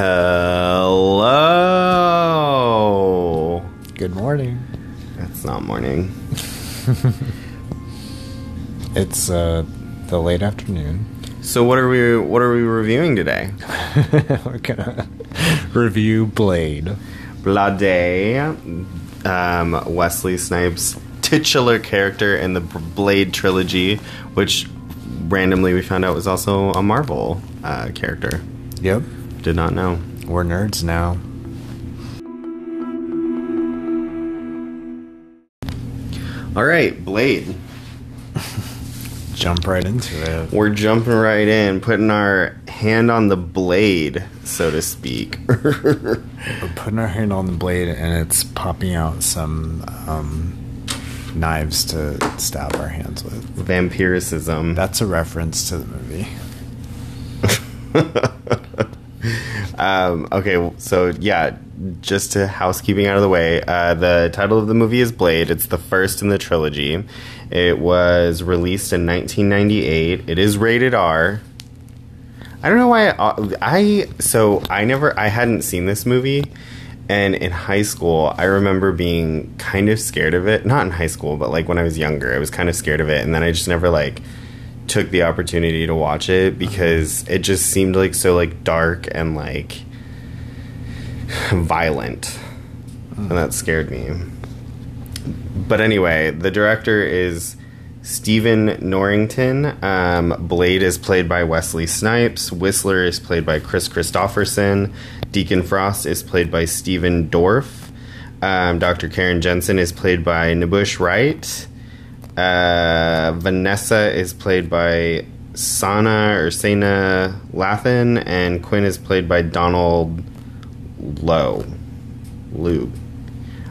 Hello. Good morning. It's not morning. It's uh, the late afternoon. So what are we what are we reviewing today? We're gonna review Blade. Blade, um, Wesley Snipes' titular character in the Blade trilogy, which randomly we found out was also a Marvel uh, character. Yep. Did not know. We're nerds now. All right, Blade. Jump right into it. We're jumping right in, putting our hand on the blade, so to speak. We're putting our hand on the blade, and it's popping out some um, knives to stab our hands with. Vampiricism. That's a reference to the movie. Um, okay, so yeah, just to housekeeping out of the way, uh, the title of the movie is Blade. It's the first in the trilogy. It was released in 1998. It is rated R. I don't know why I, I so I never I hadn't seen this movie and in high school I remember being kind of scared of it not in high school but like when I was younger I was kind of scared of it and then I just never like took the opportunity to watch it because it just seemed like so like dark and like violent and that scared me but anyway the director is Stephen Norrington. Um, Blade is played by Wesley Snipes. Whistler is played by Kris Kristofferson. Deacon Frost is played by Stephen Dorff. Um, Dr. Karen Jenson is played by N'Bushe Wright. Uh, Vanessa is played by Sana or Sanaa Lathan, and Quinn is played by Donald Lowe. Lou.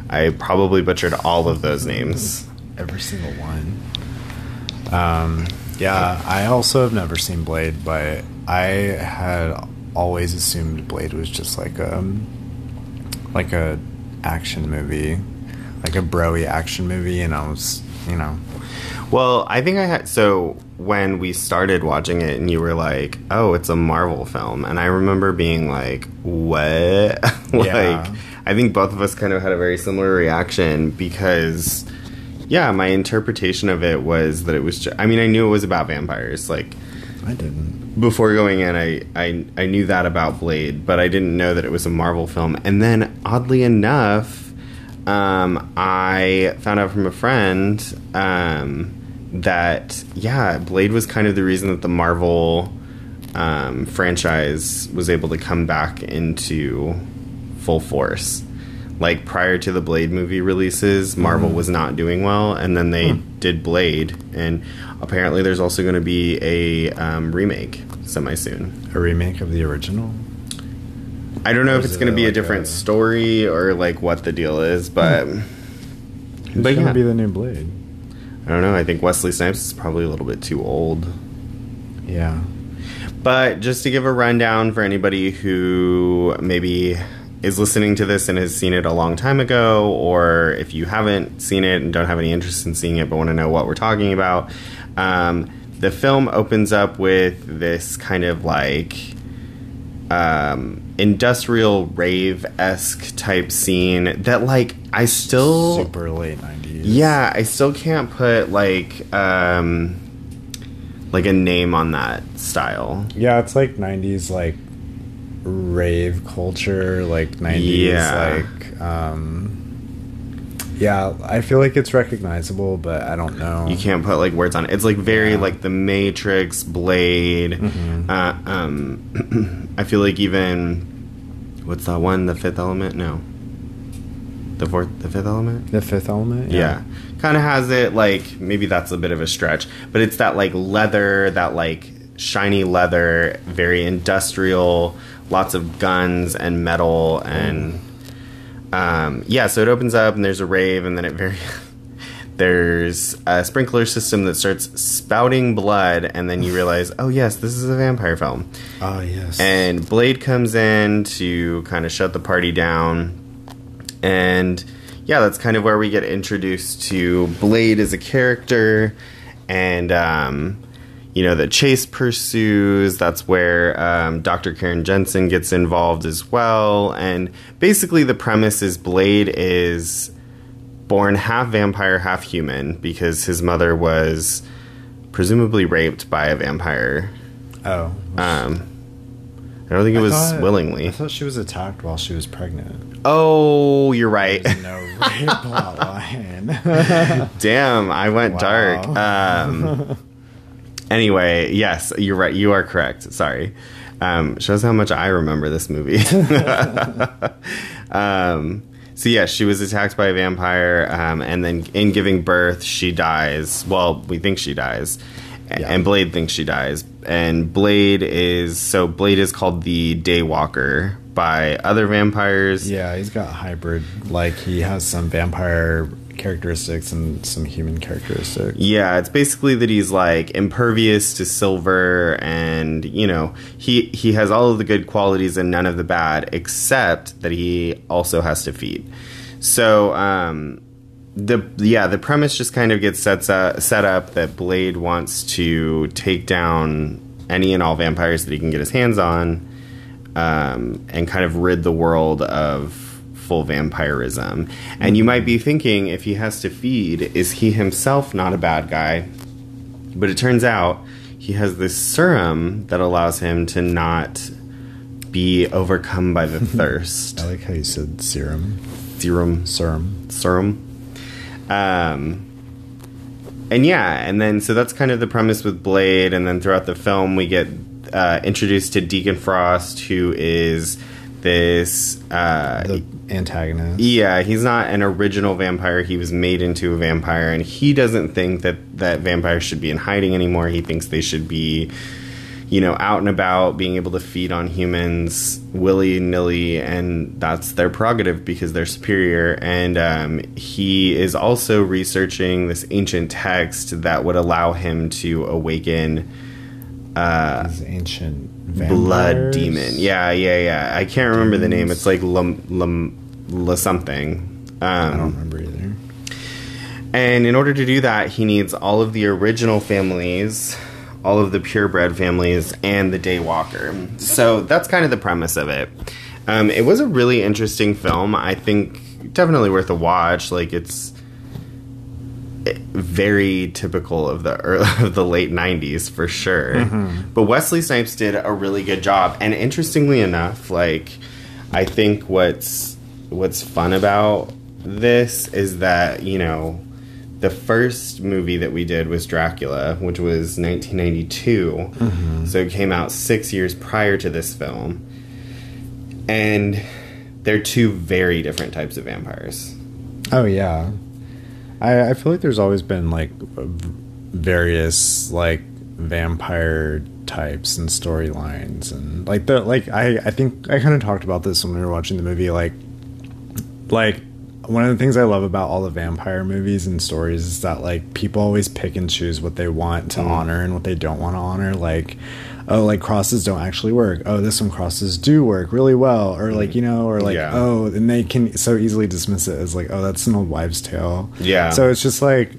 I probably butchered all of those names. Every single one. Um, yeah, I also have never seen Blade, but I had always assumed Blade was just like a like a action movie, like a broy action movie, and I was, you know, Well, I think I had so when we started watching it and you were like, "Oh, it's a Marvel film." And I remember being like, "What?" like Yeah. I think both of us kind of had a very similar reaction because yeah, my interpretation of it was that it was ju- I mean, I knew it was about vampires like I didn't. before going in, I, I I knew that about Blade, but I didn't know that it was a Marvel film. And then, oddly enough, um, I found out from a friend um, that yeah, Blade was kind of the reason that the Marvel um, franchise was able to come back into full force. Like prior to the Blade movie releases, Marvel was not doing well, and then they did Blade, and apparently there's also going to be a um, remake semi soon. A remake of the original. I don't know if is it's it going to be a different a- story or like what the deal is, but Who's But gonna yeah. be the new Blade? I don't know. I think Wesley Snipes is probably a little bit too old. Yeah. But just to give a rundown for anybody who maybe is listening to this and has seen it a long time ago, or if you haven't seen it and don't have any interest in seeing it but want to know what we're talking about, um, the film opens up with this kind of like um, industrial rave esque type scene that, like, I still. Super late nineties. Yeah, I still can't put like um like a name on that style. Yeah, it's like '90s, like rave culture, like '90s, Yeah. like um, yeah. I feel like it's recognizable, but I don't know. You can't put like words on it. It's like very Yeah. Mm-hmm. like the Matrix, Blade. Uh, um, I feel like even what's that one? The Fifth Element? No, the fourth, the Fifth Element. The Fifth Element. Yeah. Kind of has it like maybe that's a bit of a stretch, but it's that like leather, that like shiny leather, very industrial, lots of guns and metal and um yeah, so it opens up and there's a rave and then it very there's a sprinkler system that starts spouting blood and then you realize, "Oh yes, this is a vampire film." Oh yes. And Blade comes in to kind of shut the party down. And yeah, that's kind of where we get introduced to Blade as a character. And um, you know, the Chase pursues. That's where um, Dr. Karen Jenson gets involved as well. And basically, the premise is Blade is born half vampire, half human because his mother was presumably raped by a vampire. Oh, Um, I don't think it I was thought- willingly. I thought she was attacked while she was pregnant. Oh, you're right. No rape plotline. Damn, I went Wow. dark. Um, anyway, yes, you're right. You are correct. Sorry. Um, shows how much I remember this movie. um, so yeah, she was attacked by a vampire, um, and then in giving birth, she dies. Well, we think she dies, Yeah. and Blade thinks she dies. And Blade is so Blade is called the Daywalker by other vampires. yeah, he's got hybrid. Like he has some vampire characteristics and some human characteristics. Yeah, it's basically that he's like impervious to silver and, you know, he he has all of the good qualities and none of the bad except that he also has to feed. So, um the yeah, the premise just kind of gets sets up, set up that Blade wants to take down any and all vampires that he can get his hands on um, and kind of rid the world of full vampirism. And you might be thinking, if he has to feed, is he himself not a bad guy? But it turns out he has this serum that allows him to not be overcome by the thirst. I like how you said serum. Serum, Serum. serum. Um, and yeah, and then so that's kind of the premise with Blade, and then throughout the film we get uh, introduced to Deacon Frost, who is this. Uh, The antagonist. yeah, he's not an original vampire. He was made into a vampire, and he doesn't think that that vampires should be in hiding anymore. He thinks they should be, you know, out and about, being able to feed on humans willy nilly, and that's their prerogative because they're superior. And um, he is also researching this ancient text that would allow him to awaken These ancient vampires. blood demon. Yeah, yeah, yeah. I can't remember the name. It's like Lum Lum La something. I Um, don't remember either. and in order to do that, he needs all of the original families, all of the purebred families, and the Daywalker. So that's kind of the premise of it. Um, it was a really interesting film. I think definitely worth a watch. Like it's very typical of the early, of the late '90s for sure. But Wesley Snipes did a really good job. And interestingly enough, like I think what's what's fun about this is that you know the first movie that we did was Dracula, which was 1992. Mm-hmm. So it came out six years prior to this film. And they're two very different types of vampires. Oh yeah, I I feel like there's always been like various like vampire types and storylines and like the like I I think I kind of talked about this when we were watching the movie like like one of the things I love about all the vampire movies and stories is that like people always pick and choose what they want to mm. honor and what they don't want to honor. Like oh like crosses don't actually work. Oh this one crosses do work really well. Or like mm. you know or like Yeah. oh and they can so easily dismiss it as like oh that's an old wives tale. Yeah. so it's just like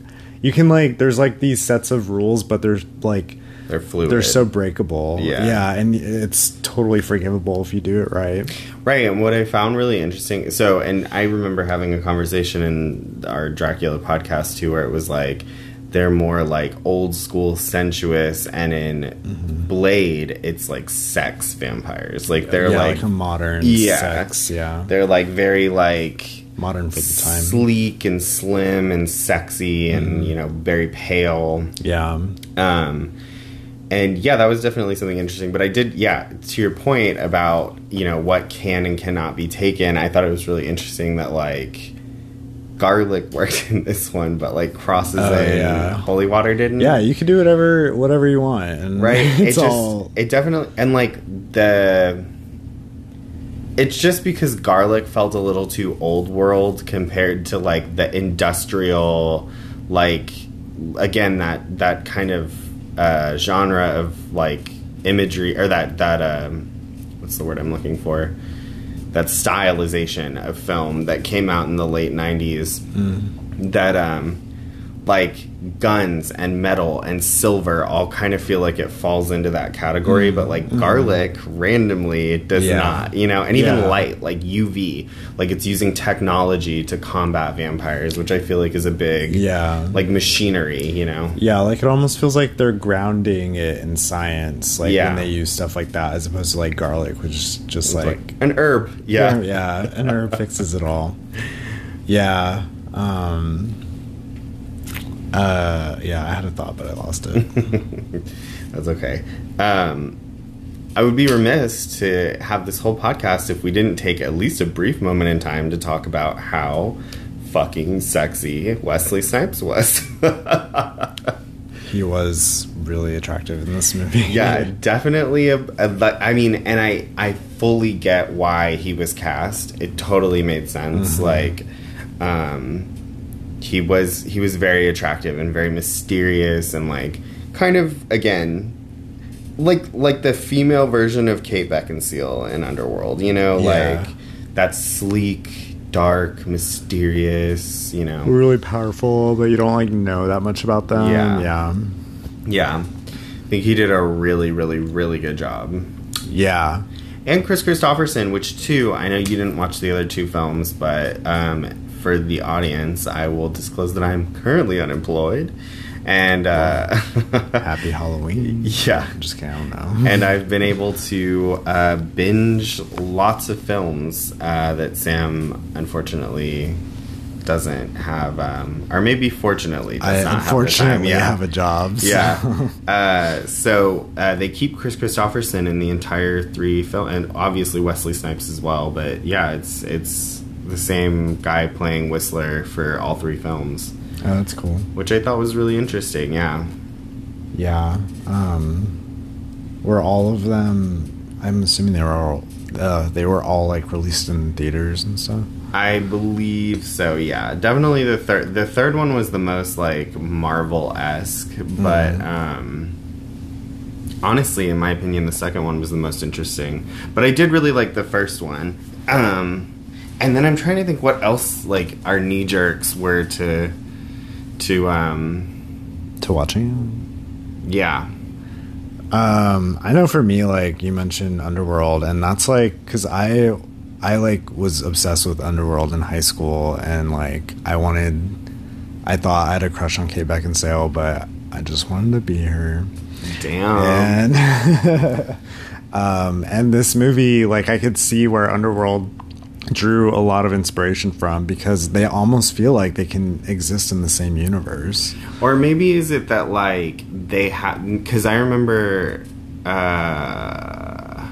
you can like there's like these sets of rules but there's like They're fluid. they're so breakable Yeah. yeah and it's totally forgivable if you do it right Right, and what I found really interesting so and I remember having a conversation in our Dracula podcast too where it was like they're more like old school sensuous and in Mm-hmm. Blade it's like sex vampires. Like they're yeah, like, like, a modern Yeah. sex yeah they're like very like modern for the time sleek and slim and sexy Mm-hmm. and you know very pale yeah um and yeah that was definitely something interesting. But i did yeah to your point about you know what can and cannot be taken i thought it was really interesting that like garlic worked in this one but like crosses Oh, and yeah. holy water didn't. Yeah you can do whatever whatever you want and right? it's it just all it definitely and like the it's just because garlic felt a little too old world compared to like the industrial like again that that kind of uh genre of like imagery or that that um what's the word i'm looking for? That stylization of film that came out in the late 90s that um like guns and metal and silver all kind of feel like it falls into that category, but like garlic randomly it does Mm. Yeah. not, you know, and even Yeah. light like UV, like it's using technology to combat vampires, which I feel like is a big Yeah. like machinery, you know. Yeah, like it almost feels like they're grounding it in science, like Yeah. when they use stuff like that, as opposed to like garlic, which is just like, Like an herb, yeah. yeah, and herb fixes it all. Yeah, um, uh, yeah, I had a thought, but I lost it. That's okay. Um, I would be remiss to have this whole podcast if we didn't take at least a brief moment in time to talk about how fucking sexy Wesley Snipes was. he was really attractive in this movie. yeah, definitely a, a. I mean, and I I fully get why he was cast. It totally made sense. Like, um, he was he was very attractive and very mysterious and like kind of again like like the female version of Kate Beckinsale in Underworld. You know, Yeah. like that sleek, dark, mysterious. You know, really powerful, but you don't like know that much about them. Yeah. yeah, yeah. I think he did a really, really, really good job. yeah. and Kris Kristofferson, which too I know you didn't watch the other two films, but um, for the audience, I will disclose that I'm currently unemployed, and uh, Happy Halloween. yeah, Just kidding, I don't know. and I've been able to uh, binge lots of films uh, that Sam unfortunately doesn't have, um, or maybe fortunately does I not unfortunately have. Yeah. have a job. so- Yeah. uh, so uh, they keep Kris Kristofferson in the entire three film, and obviously Wesley Snipes as well. But yeah, it's it's the same guy playing Whistler for all three films, Oh, that's cool. which I thought was really interesting. Yeah. Yeah. Um, were all of them? I'm assuming they were all. Uh, they were all like released in theaters and stuff. I believe so. Yeah, definitely the third. The third one was the most like Marvel esque, but Mhm. um, honestly, in my opinion, the second one was the most interesting. But I did really like the first one. Um, and then I'm trying to think what else like our knee jerks were to to um, To watching. yeah. Um, I know for me, like you mentioned Underworld, and that's like because I, I like was obsessed with Underworld in high school, and like I wanted, I thought I had a crush on Kate Beckinsale, but I just wanted to be her. Damn. and um, and this movie, like I could see where Underworld drew a lot of inspiration from because they almost feel like they can exist in the same universe. Or maybe is it that like they had because I remember uh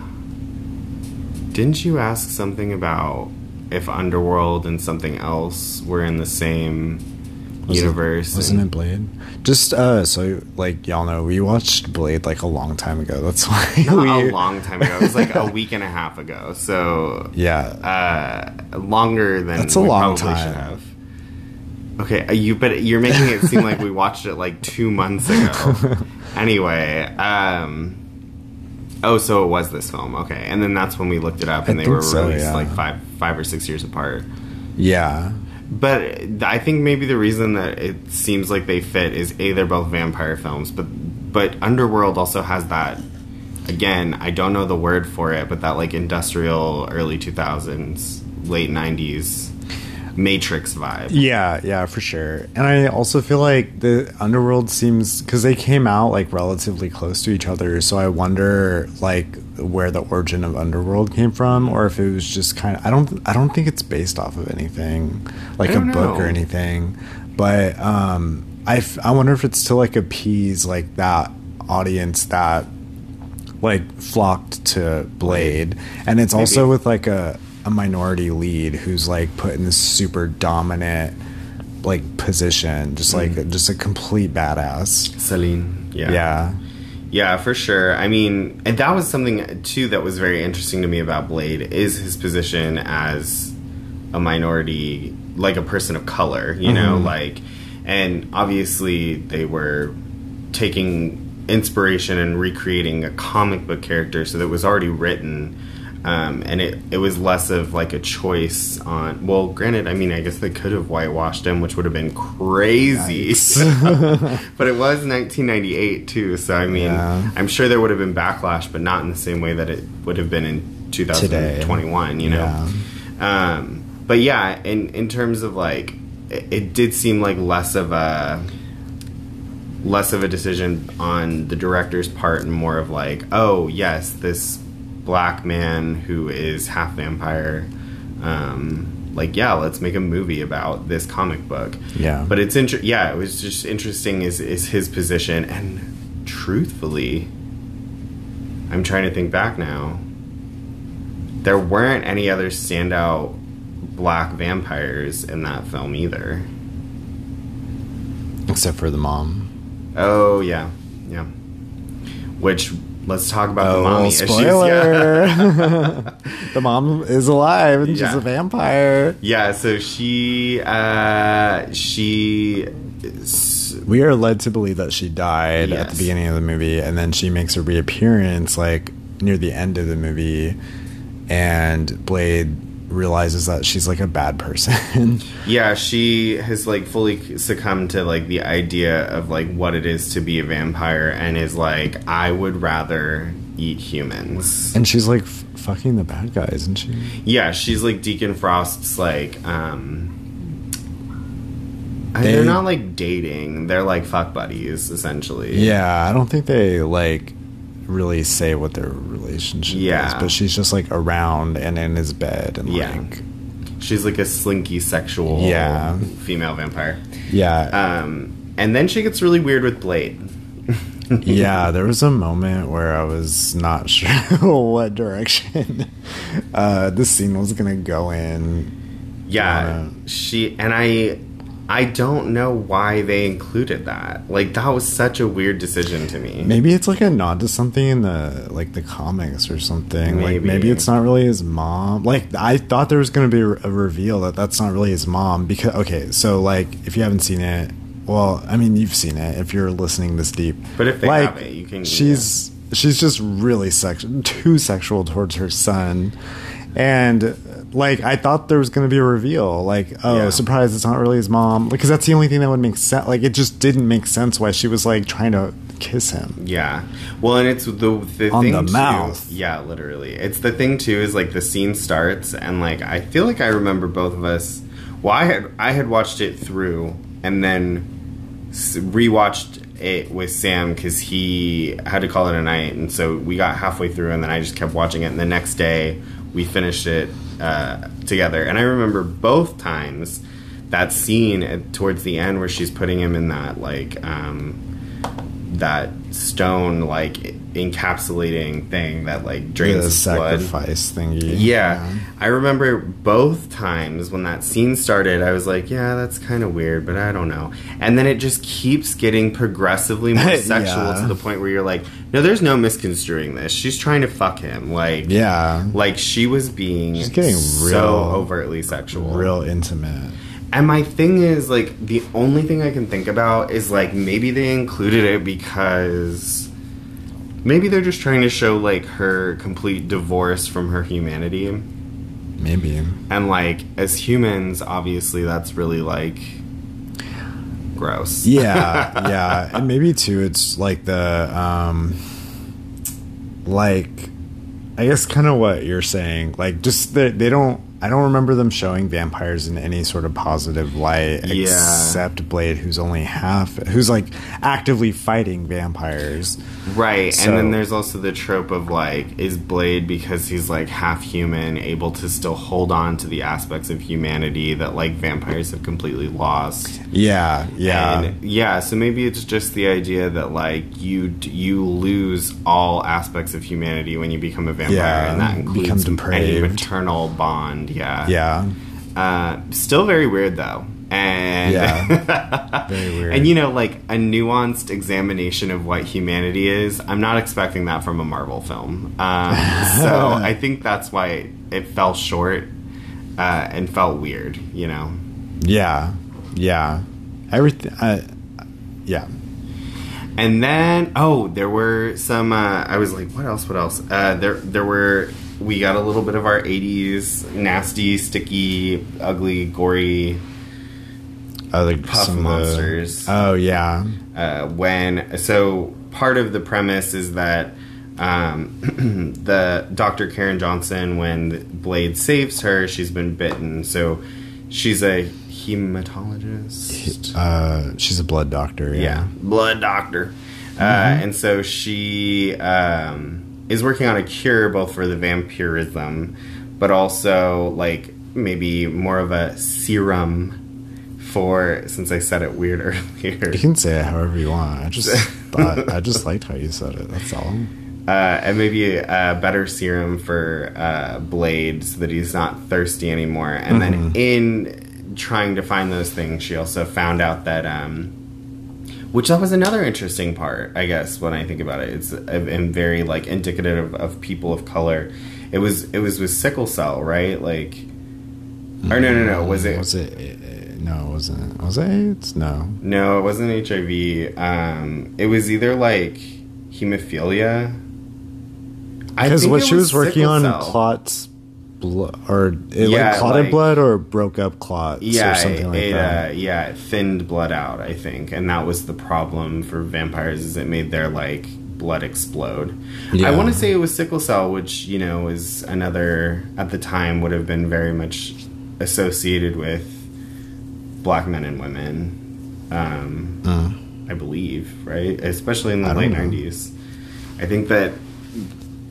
didn't you ask something about if Underworld and something else were in the same Was it- universe? wasn't and- it Blade? Just uh, so like y'all know, we watched Blade like a long time ago. That's why Not we a long time ago. It was like a week and a half ago. So yeah. uh, longer than That's a long time. Okay, uh, you but you're making it seem like we watched it like two months ago. anyway, um, oh, so it was this film, okay, and then that's when we looked it up, and I they were so, released yeah. like five, five or six years apart. yeah. But I think maybe the reason that it seems like they fit is a they're both vampire films, but but Underworld also has that. Again, I don't know the word for it, but that like industrial early two thousands, late nineties Matrix vibe. Yeah, yeah, for sure. And I also feel like the Underworld seems because they came out like relatively close to each other. So I wonder like where the origin of Underworld came from, or if it was just kind of. I don't. I don't think it's based off of anything like a don't book or anything. But um, I f- I wonder if it's to like appease like that audience that like flocked to Blade, and it's also with like a a minority lead who's like put in this super dominant like position, just like Mm. just a complete badass. Celine, yeah. Yeah, Yeah, for sure. I mean, and that was something too that was very interesting to me about Blade is his position as a minority, like a person of color, you know, Mhm. like and obviously they were taking inspiration and recreating a comic book character so that was already written Um, and it, it was less of like a choice on. Well, granted, I mean, I guess they could have whitewashed him, which would have been crazy. but it was 1998 too, so I mean, Yeah. I'm sure there would have been backlash, but not in the same way that it would have been in 2021. You know. Um, but yeah, in in terms of like, it, it did seem like less of a less of a decision on the director's part and more of like, oh yes, this black man who is half vampire. Um, like yeah, let's make a movie about this comic book. Yeah. but it's inter- yeah, it was just interesting is is his position and truthfully, I'm trying to think back now. There weren't any other standout black vampires in that film either. Except for the mom. Oh yeah, yeah. Which let's talk about the mommy issues. Yeah. spoiler. the mom is alive and she's a vampire. yeah, so she uh she We are led to believe that she died at the beginning of the movie, and then she makes a reappearance like near the end of the movie, and Blade realizes that she's like a bad person. yeah, she has like fully succumbed to like the idea of like what it is to be a vampire and is like I would rather eat humans. and she's like f- fucking the bad guy, isn't she? Yeah, she's like Deacon Frost's like um They- they're not like dating. They're like fuck buddies essentially. Yeah, I don't think they like really say what their relationship Yeah. is, but she's just like around and in his bed and Yeah. like She's like a slinky sexual Yeah. female vampire. yeah. Um, and then she gets really weird with Blade. yeah, there was a moment where I was not sure what direction uh, this scene was gonna go in. Yeah, Wow. she and I. I don't know why they included that. Like that was such a weird decision to me. Maybe it's like a nod to something in the like the comics or something. Like Maybe. maybe it's not really his mom. Like I thought there was going to be a reveal that that's not really his mom because okay, so like if you haven't seen it, well, I mean you've seen it if you're listening this deep. But if they like, haven't, you can- She's she's just really sex too sexual towards her son, and like I thought there was going to be a reveal. Like oh, Yeah. surprise, it's not really his mom. Because that's the only thing that would make sense. Like it just didn't make sense why she was like trying to kiss him. Yeah. Well, and it's the the On thing the too- mouth. Yeah, literally. It's the thing too is like the scene starts and like I feel like I remember both of us. Well, I had I had watched it through and then rewatched it with Sam because he had to call it a night, and so we got halfway through, and then I just kept watching it. And the next day, we finished it uh, together. And I remember both times that scene towards the end where she's putting him in that like um, that stone like encapsulating thing that like drains the his blood. sacrifice thingy. Yeah. I remember both times when that scene started, I was like, yeah, that's kind of weird, but I don't know. And then it just keeps getting progressively more sexual Yeah. to the point where you're like, no, there's no misconstruing this. She's trying to fuck him. Like, Yeah. like she was being She's getting so real- overtly sexual. Real intimate. And my thing is like the only thing I can think about is like maybe they included it because maybe they're just trying to show like her complete divorce from her humanity. Maybe. And like as humans, obviously that's really like gross. Yeah, yeah. And maybe too it's like the um like I guess kind of what you're saying. Like just that they don't I don't remember them showing vampires in any sort of positive light Yeah. except Blade who's only half who's like actively fighting vampires. Right. So- and then there's also the trope of like is Blade because he's like half human able to still hold on to the aspects of humanity that like vampires have completely lost. Yeah, yeah. And yeah, so maybe it's just the idea that like you you lose all aspects of humanity when you become a vampire, Yeah, and that includes any depraved. maternal bond. Yeah, yeah. Uh, still very weird though, and Yeah. Very weird. And you know, like a nuanced examination of what humanity is. I'm not expecting that from a Marvel film, um, so I think that's why it, it fell short uh, and felt weird. You know. Yeah. Yeah. Everything uh, yeah. And then, oh, there were some. Uh, I was like, what else? What else? Uh, there, there were we got a little bit of our 80s nasty, sticky, ugly, gory Other puff of the- monsters. oh yeah. uh, when so part of the premise is that um, the Dr. Karen Johnson, when Blade saves her, she's been bitten. So she's a hematologist. Uh, she's a blood doctor. yeah, Yeah. blood doctor. Uh, and so she um, is working on a cure both for the vampirism, but also like maybe more of a serum for since I said it weird earlier. You can say it however you want. I just thought I just liked how you said it. That's all. uh, and maybe a better serum for uh, Blade so that he's not thirsty anymore. And then in trying to find those things, she also found out that, um, which that was another interesting part, I guess, when I think about it. It's uh, and very like indicative of, of people of color. It was it was with sickle cell, right? Like, or no, no, no. Was it? Was it? No, it wasn't. Was it AIDS? No. No, it wasn't HIV. Um, it was either like hemophilia. Because what it she was working on cell. clots, blood, or it Yeah, like clotted like- blood or broke up clots yeah, or something it, like it, that. Uh, yeah, it thinned blood out, I think, and that was the problem for vampires is it made their like blood explode. Yeah. I want to say it was sickle cell, which you know is another at the time would have been very much associated with black men and women. Um, Uh, I believe, right? Especially in the I late know. nineties. I think that.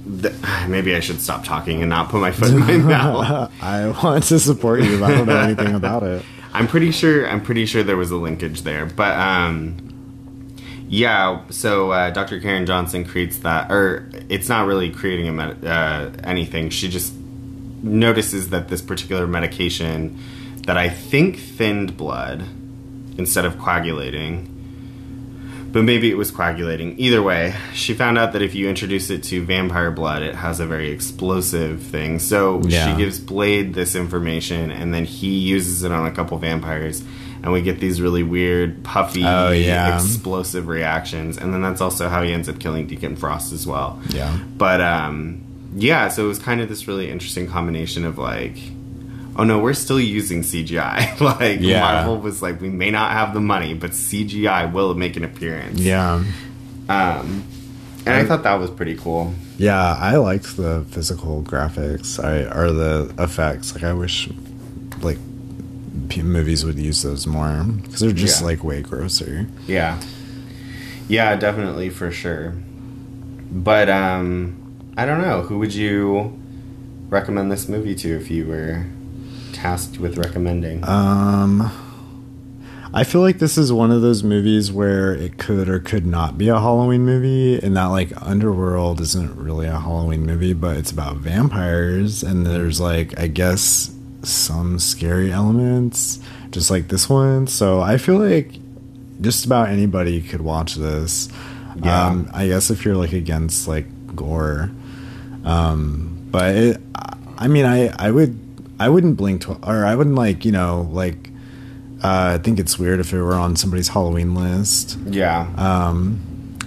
The, maybe I should stop talking and not put my foot in my mouth. I want to support you, but I don't know anything about it. I'm pretty sure. I'm pretty sure there was a linkage there, but um, yeah. So uh, Dr. Karen Johnson creates that, or it's not really creating a med- uh, anything. She just notices that this particular medication that I think thinned blood instead of coagulating. But maybe it was coagulating. Either way, she found out that if you introduce it to vampire blood, it has a very explosive thing. So Yeah. she gives Blade this information, and then he uses it on a couple vampires, and we get these really weird, puffy, Oh, yeah. explosive reactions. And then that's also how he ends up killing Deacon Frost as well. Yeah. But um, yeah, so it was kind of this really interesting combination of like, oh no, we're still using CGI. like Yeah. Marvel was like, we may not have the money, but CGI will make an appearance. Yeah. Um, and I thought that was pretty cool. Yeah, I liked the physical graphics. I or the effects. Like I wish, like, p- movies would use those more because they're just Yeah. like way grosser. Yeah. Yeah, definitely for sure. But um, I don't know. Who would you recommend this movie to if you were tasked with recommending? Um, I feel like this is one of those movies where it could or could not be a Halloween movie, and that like Underworld isn't really a Halloween movie, but it's about vampires, and there's like I guess some scary elements, just like this one. So I feel like just about anybody could watch this. Yeah. Um, I guess if you're like against like gore, um, but it, I mean, I I would I wouldn't blink tw- or I wouldn't like you know like uh, I think it's weird if it were on somebody's Halloween list. yeah. Um,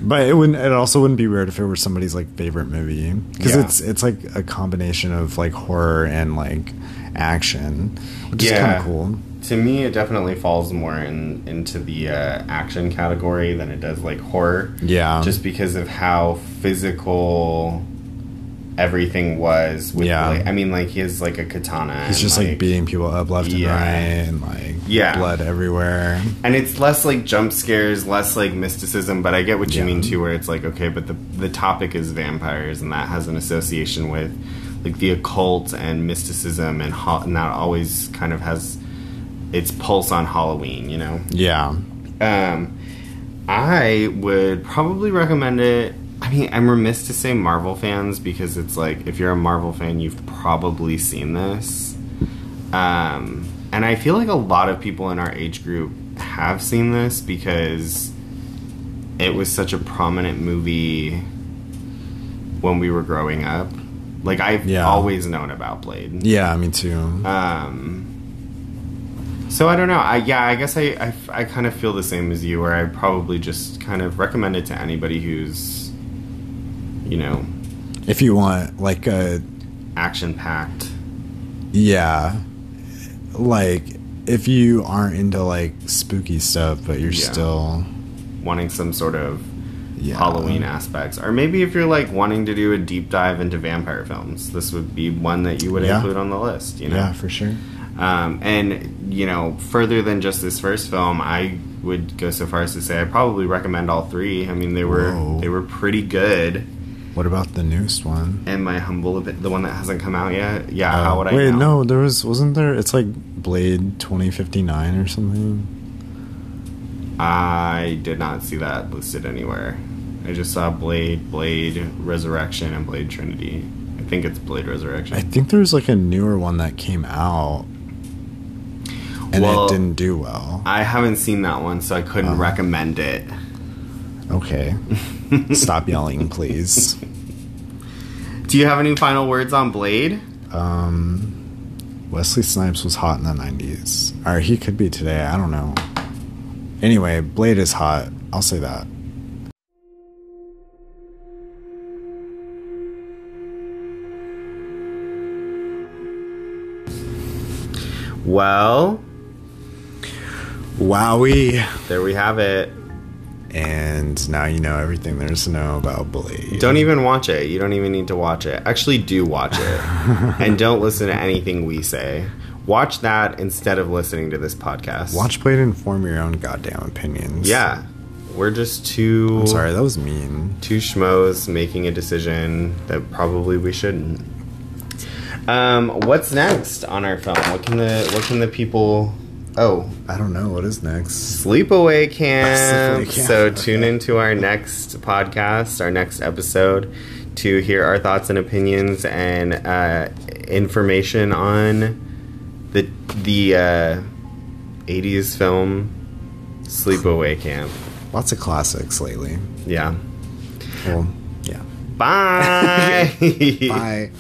but it wouldn't. It also wouldn't be weird if it were somebody's like favorite movie because Yeah. it's it's like a combination of like horror and like action, which is kind Yeah. of cool. to me, it definitely falls more in into the uh, action category than it does like horror. Yeah. just because of how physical everything was. With Yeah. Blade. I mean, like he has like a katana. He's just like, beating people up left Yeah. and right, and like Yeah. blood everywhere. and it's less like jump scares, less like mysticism. But I get what you Yeah. mean too, where it's like okay, but the the topic is vampires, and that has an association with like the occult and mysticism, and, ho- and that always kind of has its pulse on Halloween. You know. Yeah. Um, I would probably recommend it. I mean, I'm remiss to say Marvel fans because it's like if you're a Marvel fan, you've probably seen this. Um, and I feel like a lot of people in our age group have seen this because it was such a prominent movie when we were growing up. Like I've Yeah. always known about Blade. Yeah, me too. Um, so I don't know. I yeah, I guess I, I, I kind of feel the same as you, where I probably just kind of recommend it to anybody who's, you know, if you want like a action packed. Yeah. Like if you aren't into like spooky stuff, but you're Yeah. still wanting some sort of yeah. Halloween aspects. Or maybe if you're like wanting to do a deep dive into vampire films, this would be one that you would Yeah. include on the list, you know? Yeah, for sure. Um, and, you know, further than just this first film, I would go so far as to say I probably recommend all three. I mean, they were Whoa. they were pretty good. What about the newest one? And my humble the one that hasn't come out yet, yeah, Uh, how would I Wait, know? no, there was wasn't there it's like Blade 2059 or something? I did not see that listed anywhere. I just saw Blade, Blade Resurrection, and Blade Trinity. I think it's Blade Resurrection. I think there was like a newer one that came out and Well, it didn't do well. I haven't seen that one, so I couldn't Oh. recommend it. Okay. Stop yelling, please. Do you have any final words on Blade? Um, Wesley Snipes was hot in the 90s. Or he could be today. I don't know. Anyway, Blade is hot. I'll say that. Well, Wowie. there we have it. And now you know everything there's to know about Blade. Don't even watch it. You don't even need to watch it. Actually, do watch it. and don't listen to anything we say. Watch that instead of listening to this podcast. Watch Blade and form your own goddamn opinions. Yeah. We're just two I'm sorry, that was mean. two schmoes making a decision that probably we shouldn't. Um, what's next on our film? What can the what can the people Oh, I don't know. What is next? Sleepaway Camp. Sleepaway Camp, So tune into our next podcast, our next episode, to hear our thoughts and opinions and uh, information on the the uh, '80s film Sleepaway Camp. Lots of classics lately. Yeah. Well, yeah. Bye. Bye.